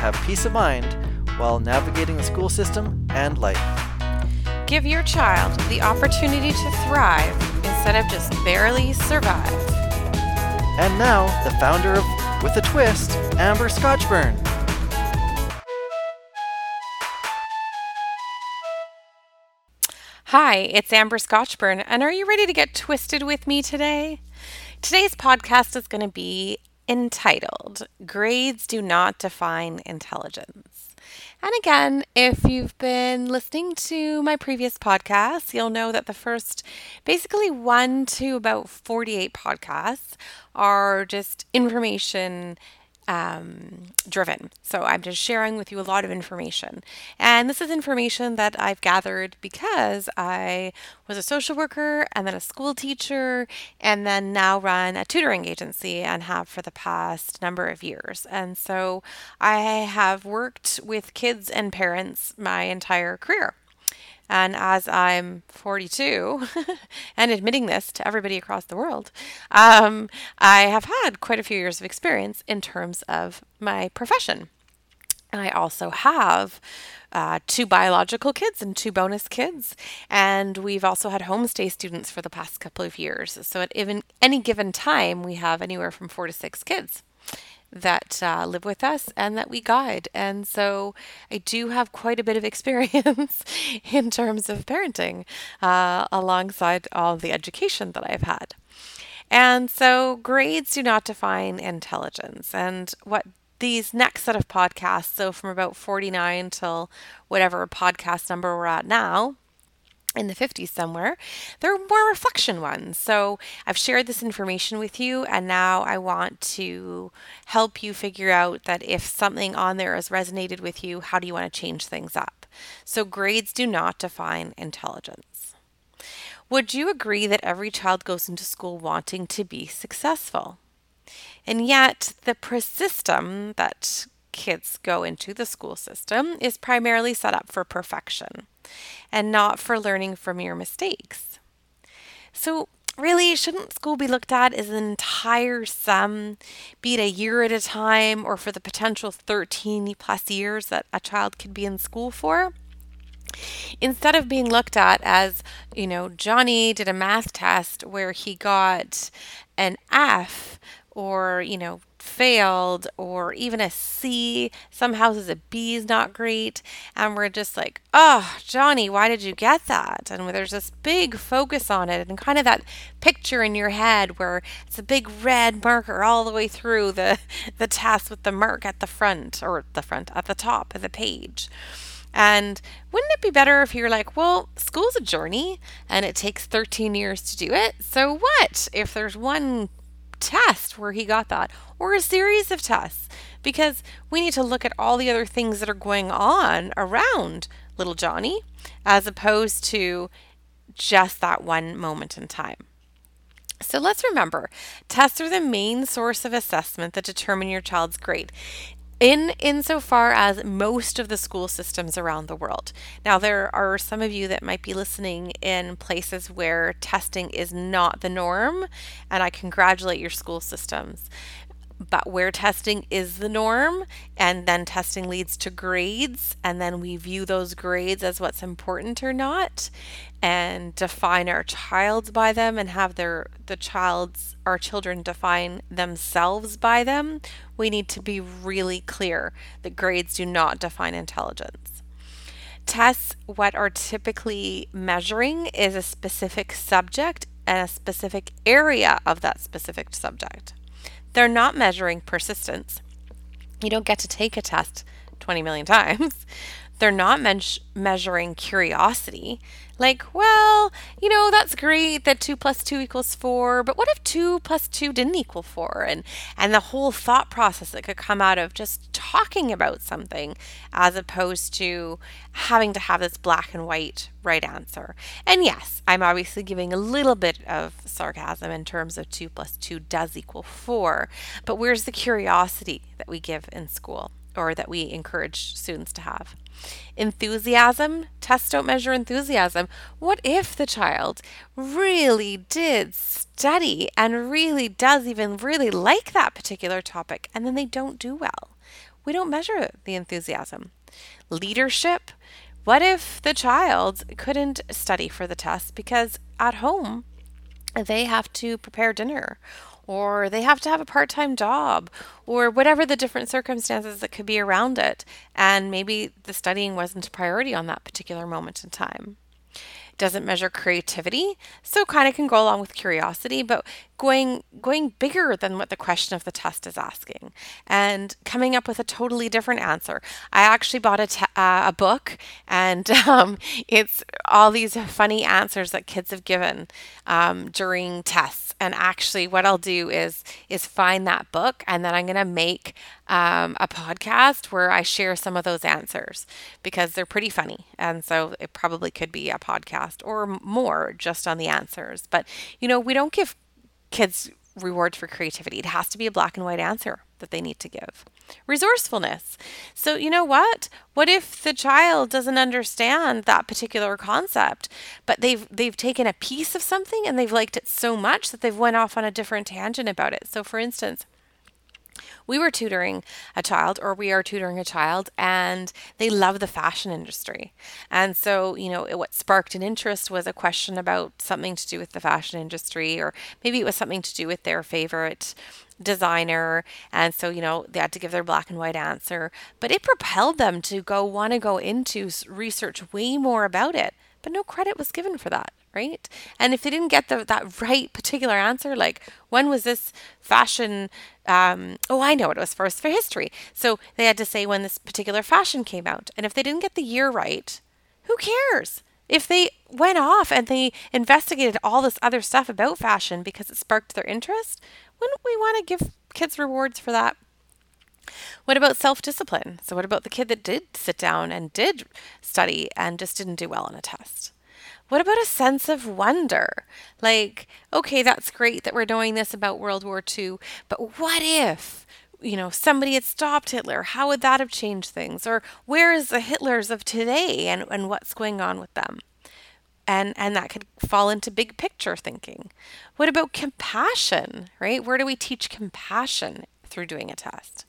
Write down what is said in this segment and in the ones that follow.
have peace of mind while navigating the school system and life. Give your child the opportunity to thrive instead of just barely survive. And now, the founder of With a Twist, Amber Scotchburn. Hi, it's Amber Scotchburn, and are you ready to get twisted with me today? Today's podcast is going to be entitled Grades Do Not Define Intelligence. And again, if you've been listening to my previous podcasts, you'll know that the first basically one to about 48 podcasts are just information um, driven. So I'm just sharing with you a lot of information. And this is information that I've gathered because I was a social worker and then a school teacher and then now run a tutoring agency and have for the past number of years. And so I have worked with kids and parents my entire career. And as I'm 42 and admitting this to everybody across the world, um, I have had quite a few years of experience in terms of my profession. I also have uh, two biological kids and two bonus kids. And we've also had homestay students for the past couple of years. So at even any given time, we have anywhere from four to six kids that uh, live with us and that we guide. And so I do have quite a bit of experience in terms of parenting uh, alongside all the education that I've had. And so grades do not define intelligence. And what these next set of podcasts, so from about 49 till whatever podcast number we're at now, in the 50s somewhere, they're more reflection ones. So I've shared this information with you, and now I want to help you figure out that if something on there has resonated with you, how do you want to change things up? So grades do not define intelligence. Would you agree that every child goes into school wanting to be successful? And yet, the system that kids go into the school system is primarily set up for perfection and not for learning from your mistakes. So, really, shouldn't school be looked at as an entire sum, be it a year at a time or for the potential 13 plus years that a child could be in school for? Instead of being looked at as, you know, Johnny did a math test where he got an F or, you know, failed or even a C. Some houses a B is not great. And we're just like, oh, Johnny, why did you get that? And there's this big focus on it and kind of that picture in your head where it's a big red marker all the way through the, the test with the mark at the front or the front at the top of the page. And wouldn't it be better if you're like, well, school's a journey and it takes 13 years to do it? So what if there's one test where he got that or a series of tests because we need to look at all the other things that are going on around little Johnny as opposed to just that one moment in time. So let's remember tests are the main source of assessment that determine your child's grade in insofar as most of the school systems around the world. Now there are some of you that might be listening in places where testing is not the norm and I congratulate your school systems but where testing is the norm and then testing leads to grades and then we view those grades as what's important or not and define our child by them and have their the child's our children define themselves by them we need to be really clear that grades do not define intelligence. Tests what are typically measuring is a specific subject and a specific area of that specific subject they're not measuring persistence. You don't get to take a test 20 million times. They're not men- measuring curiosity. Like, well, you know, that's great that 2 plus 2 equals 4, but what if 2 plus 2 didn't equal 4? And, and the whole thought process that could come out of just talking about something as opposed to having to have this black and white right answer. And yes, I'm obviously giving a little bit of sarcasm in terms of 2 plus 2 does equal 4, but where's the curiosity that we give in school or that we encourage students to have? Enthusiasm, tests don't measure enthusiasm. What if the child really did study and really does even really like that particular topic and then they don't do well? We don't measure the enthusiasm. Leadership, what if the child couldn't study for the test because at home they have to prepare dinner or they have to have a part time job, or whatever the different circumstances that could be around it. And maybe the studying wasn't a priority on that particular moment in time doesn't measure creativity so kind of can go along with curiosity but going going bigger than what the question of the test is asking. And coming up with a totally different answer. I actually bought a, te- uh, a book and um, it's all these funny answers that kids have given um, during tests. And actually what i'll do is is find that book and then i'm going to make um, a podcast where i share some of those answers because they're pretty funny and so it probably could be a podcast or more just on the answers but you know we don't give kids rewards for creativity. It has to be a black and white answer that they need to give. Resourcefulness. So, you know what? What if the child doesn't understand that particular concept, but they've they've taken a piece of something and they've liked it so much that they've went off on a different tangent about it. So, for instance, we were tutoring a child or we are tutoring a child and they love the fashion industry. And so you know what sparked an interest was a question about something to do with the fashion industry or maybe it was something to do with their favorite designer. And so you know they had to give their black and white answer. But it propelled them to go want to go into research way more about it. But no credit was given for that right? And if they didn't get the, that right particular answer, like when was this fashion? Um, oh, I know what it was first for history. So they had to say when this particular fashion came out. And if they didn't get the year right, who cares? If they went off and they investigated all this other stuff about fashion because it sparked their interest, wouldn't we want to give kids rewards for that? What about self discipline? So, what about the kid that did sit down and did study and just didn't do well on a test? What about a sense of wonder? Like, okay, that's great that we're knowing this about World War II, but what if? You know, somebody had stopped Hitler. How would that have changed things? Or where is the Hitlers of today and, and what's going on with them? and and that could fall into big picture thinking what about compassion right where do we teach compassion through doing a test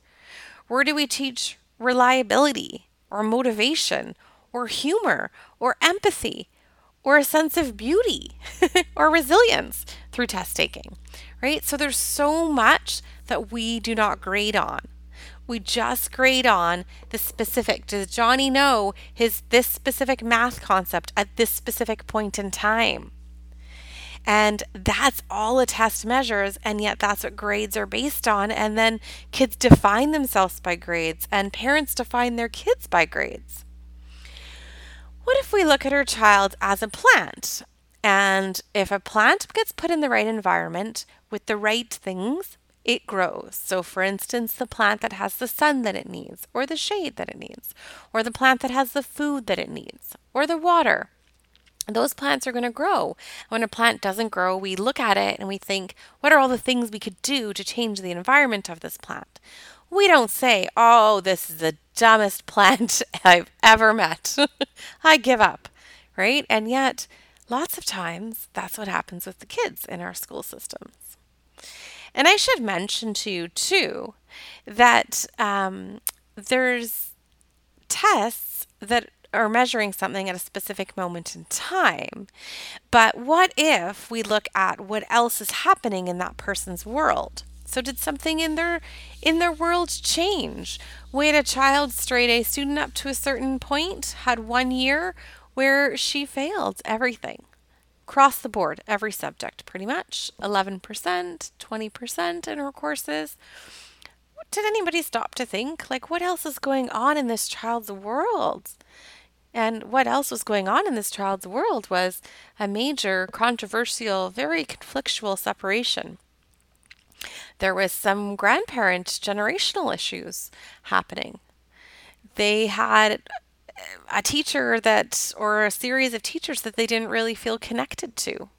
where do we teach reliability or motivation or humor or empathy or a sense of beauty or resilience through test taking, right? So there's so much that we do not grade on. We just grade on the specific. Does Johnny know his this specific math concept at this specific point in time? And that's all a test measures, and yet that's what grades are based on. And then kids define themselves by grades, and parents define their kids by grades. What if we look at our child as a plant? And if a plant gets put in the right environment with the right things, it grows. So, for instance, the plant that has the sun that it needs, or the shade that it needs, or the plant that has the food that it needs, or the water. Those plants are going to grow. When a plant doesn't grow, we look at it and we think, what are all the things we could do to change the environment of this plant? We don't say, oh, this is the dumbest plant I've ever met. I give up, right? And yet, lots of times, that's what happens with the kids in our school systems. And I should mention to you, too, that um, there's tests that are measuring something at a specific moment in time. But what if we look at what else is happening in that person's world? So did something in their in their world change? We had a child straight A student up to a certain point, had one year where she failed everything. Across the board, every subject pretty much. 11%, 20% in her courses. did anybody stop to think, like, what else is going on in this child's world? And what else was going on in this child's world was a major, controversial, very conflictual separation. There was some grandparent generational issues happening. They had a teacher that, or a series of teachers that they didn't really feel connected to.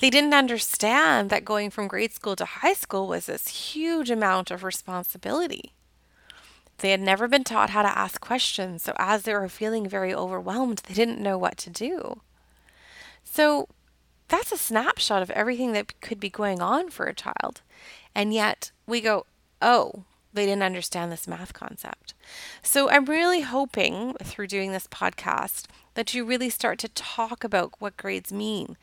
They didn't understand that going from grade school to high school was this huge amount of responsibility. They had never been taught how to ask questions, so as they were feeling very overwhelmed, they didn't know what to do. So that's a snapshot of everything that could be going on for a child. And yet we go, oh, they didn't understand this math concept. So I'm really hoping through doing this podcast that you really start to talk about what grades mean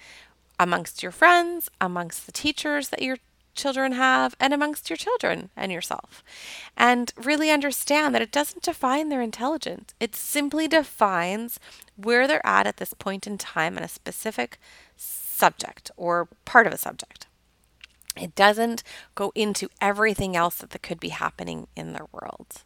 amongst your friends, amongst the teachers that you're children have and amongst your children and yourself. And really understand that it doesn't define their intelligence, it simply defines where they're at at this point in time in a specific subject or part of a subject. It doesn't go into everything else that could be happening in their world.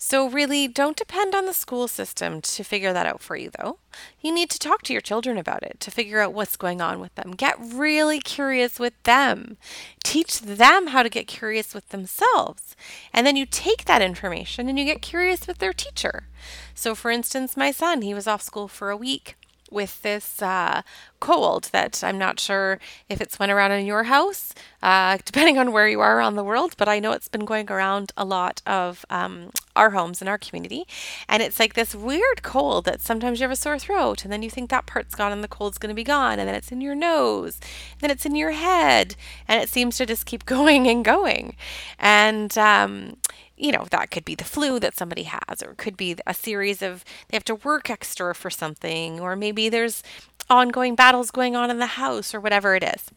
So, really, don't depend on the school system to figure that out for you, though. You need to talk to your children about it to figure out what's going on with them. Get really curious with them. Teach them how to get curious with themselves. And then you take that information and you get curious with their teacher. So, for instance, my son, he was off school for a week with this uh, cold that I'm not sure if it's went around in your house, uh, depending on where you are around the world, but I know it's been going around a lot of um, our homes in our community. And it's like this weird cold that sometimes you have a sore throat, and then you think that part's gone and the cold's going to be gone, and then it's in your nose, then it's in your head, and it seems to just keep going and going. And um, you know, that could be the flu that somebody has, or it could be a series of they have to work extra for something, or maybe there's ongoing battles going on in the house, or whatever it is.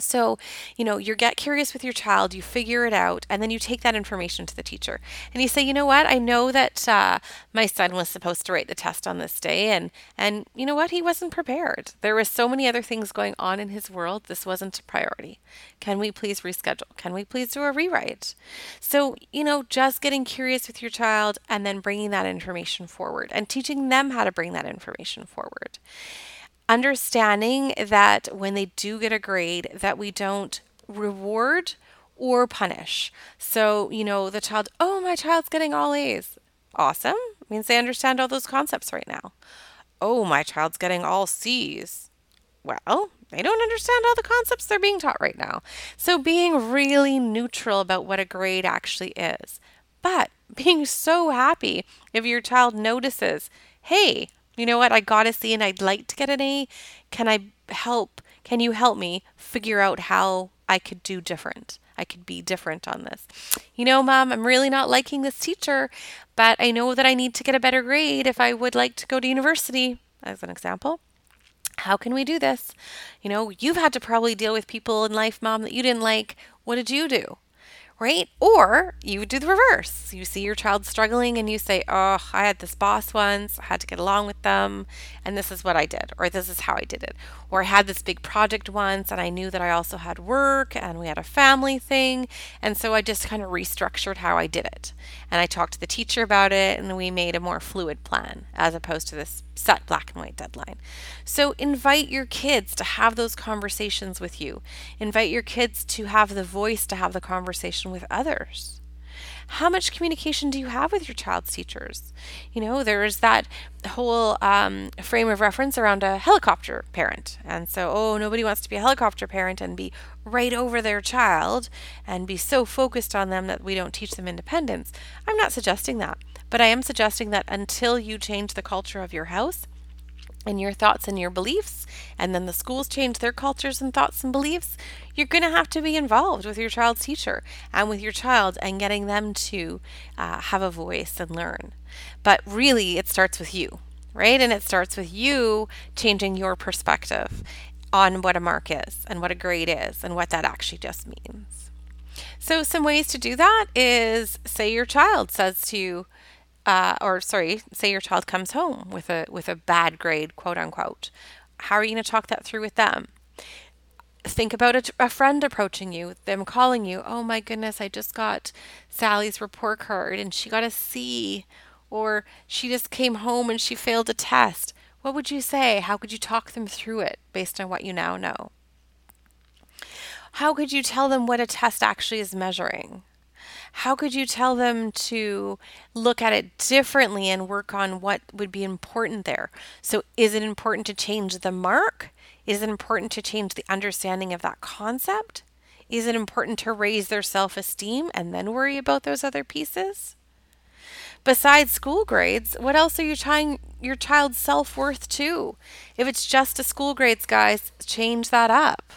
So, you know, you get curious with your child, you figure it out, and then you take that information to the teacher. And you say, you know what? I know that uh, my son was supposed to write the test on this day, and and you know what? He wasn't prepared. There was so many other things going on in his world. This wasn't a priority. Can we please reschedule? Can we please do a rewrite? So, you know, just getting curious with your child and then bringing that information forward and teaching them how to bring that information forward understanding that when they do get a grade that we don't reward or punish. So, you know, the child, oh, my child's getting all A's. Awesome. Means they understand all those concepts right now. Oh, my child's getting all C's. Well, they don't understand all the concepts they're being taught right now. So, being really neutral about what a grade actually is, but being so happy if your child notices, hey, you know what, I got a C and I'd like to get an A. Can I help? Can you help me figure out how I could do different? I could be different on this. You know, mom, I'm really not liking this teacher, but I know that I need to get a better grade if I would like to go to university, as an example. How can we do this? You know, you've had to probably deal with people in life, mom, that you didn't like. What did you do? Right? Or you would do the reverse. You see your child struggling and you say, Oh, I had this boss once, I had to get along with them, and this is what I did, or this is how I did it. Or I had this big project once and I knew that I also had work and we had a family thing, and so I just kind of restructured how I did it. And I talked to the teacher about it and we made a more fluid plan as opposed to this set black and white deadline. So invite your kids to have those conversations with you. Invite your kids to have the voice to have the conversation with others. How much communication do you have with your child's teachers? You know, there's that whole um, frame of reference around a helicopter parent. And so, oh, nobody wants to be a helicopter parent and be right over their child and be so focused on them that we don't teach them independence. I'm not suggesting that. But I am suggesting that until you change the culture of your house, and your thoughts and your beliefs, and then the schools change their cultures and thoughts and beliefs, you're going to have to be involved with your child's teacher and with your child and getting them to uh, have a voice and learn. But really, it starts with you, right? And it starts with you changing your perspective on what a mark is and what a grade is and what that actually just means. So, some ways to do that is say your child says to you, uh, or sorry, say your child comes home with a with a bad grade, quote unquote. How are you going to talk that through with them? think about a, a, friend approaching you, them calling you, oh my goodness, I just got Sally's report card and she got a C, or she just came home and she failed a test. What would you say? How could you talk them through it based on what you now know? How could you tell them what a test actually is measuring? How could you tell them to look at it differently and work on what would be important there? So, is it important to change the mark? Is it important to change the understanding of that concept? Is it important to raise their self esteem and then worry about those other pieces? Besides school grades, what else are you tying your child's self worth to? If it's just a school grades, guys, change that up.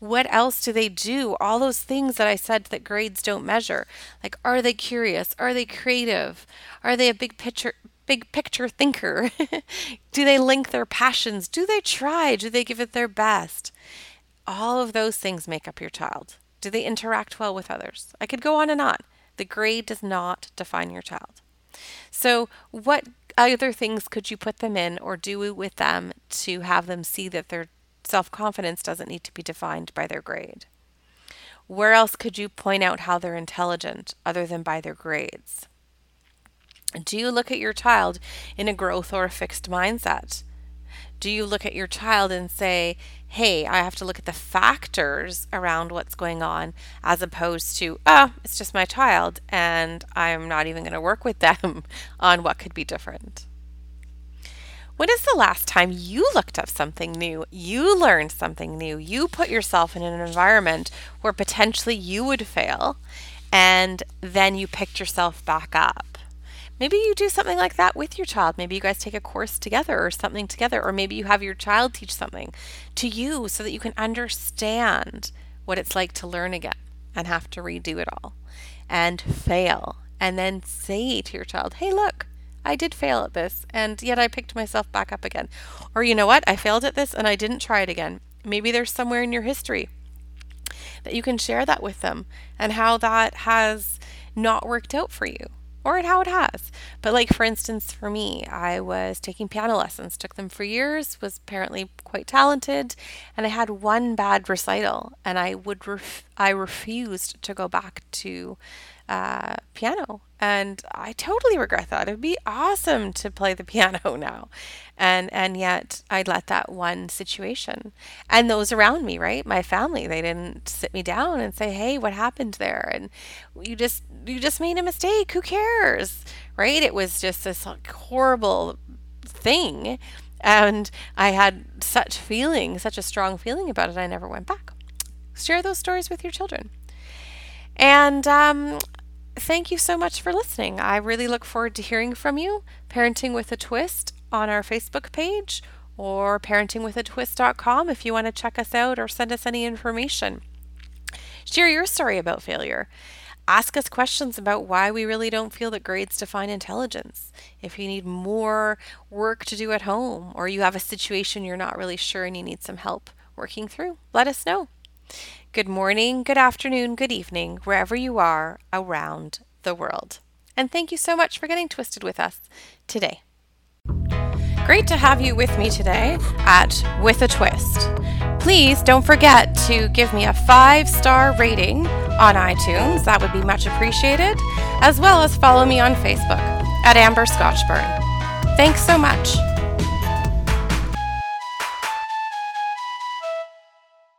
What else do they do? All those things that I said that grades don't measure. Like, are they curious? Are they creative? Are they a big picture? Big picture thinker? do they link their passions? Do they try? Do they give it their best? All of those things make up your child. Do they interact well with others? I could go on and on. The grade does not define your child. So, what other things could you put them in or do with them to have them see that their self confidence doesn't need to be defined by their grade? Where else could you point out how they're intelligent other than by their grades? Do you look at your child in a growth or a fixed mindset? Do you look at your child and say, hey, I have to look at the factors around what's going on, as opposed to, oh, it's just my child, and I'm not even going to work with them on what could be different? When is the last time you looked up something new? You learned something new. You put yourself in an environment where potentially you would fail, and then you picked yourself back up. Maybe you do something like that with your child. Maybe you guys take a course together or something together, or maybe you have your child teach something to you so that you can understand what it's like to learn again and have to redo it all and fail. And then say to your child, hey, look, I did fail at this, and yet I picked myself back up again. Or you know what? I failed at this and I didn't try it again. Maybe there's somewhere in your history that you can share that with them and how that has not worked out for you or how it has. But, like, for instance, for me, I was taking piano lessons, took them for years, was apparently quite talented, and I had one bad recital, and I would, ref- I refused to go back to uh, piano. And I totally regret that. It would be awesome to play the piano now. And and yet I let that one situation and those around me, right? My family, they didn't sit me down and say, "Hey, what happened there?" And you just you just made a mistake. Who cares? Right? It was just this horrible thing. And I had such feeling, such a strong feeling about it, I never went back. Share those stories with your children. And um, thank you so much for listening. I really look forward to hearing from you. Parenting with a Twist on our Facebook page or parentingwithatwist.com if you want to check us out or send us any information. Share your story about failure. Ask us questions about why we really don't feel that grades define intelligence. If you need more work to do at home or you have a situation you're not really sure and you need some help working through, let us know. Good morning, good afternoon, good evening, wherever you are around the world. And thank you so much for getting twisted with us today. Great to have you with me today at With a Twist. Please don't forget to give me a five star rating on iTunes. That would be much appreciated, as well as follow me on Facebook at Amber Scotchburn. Thanks so much.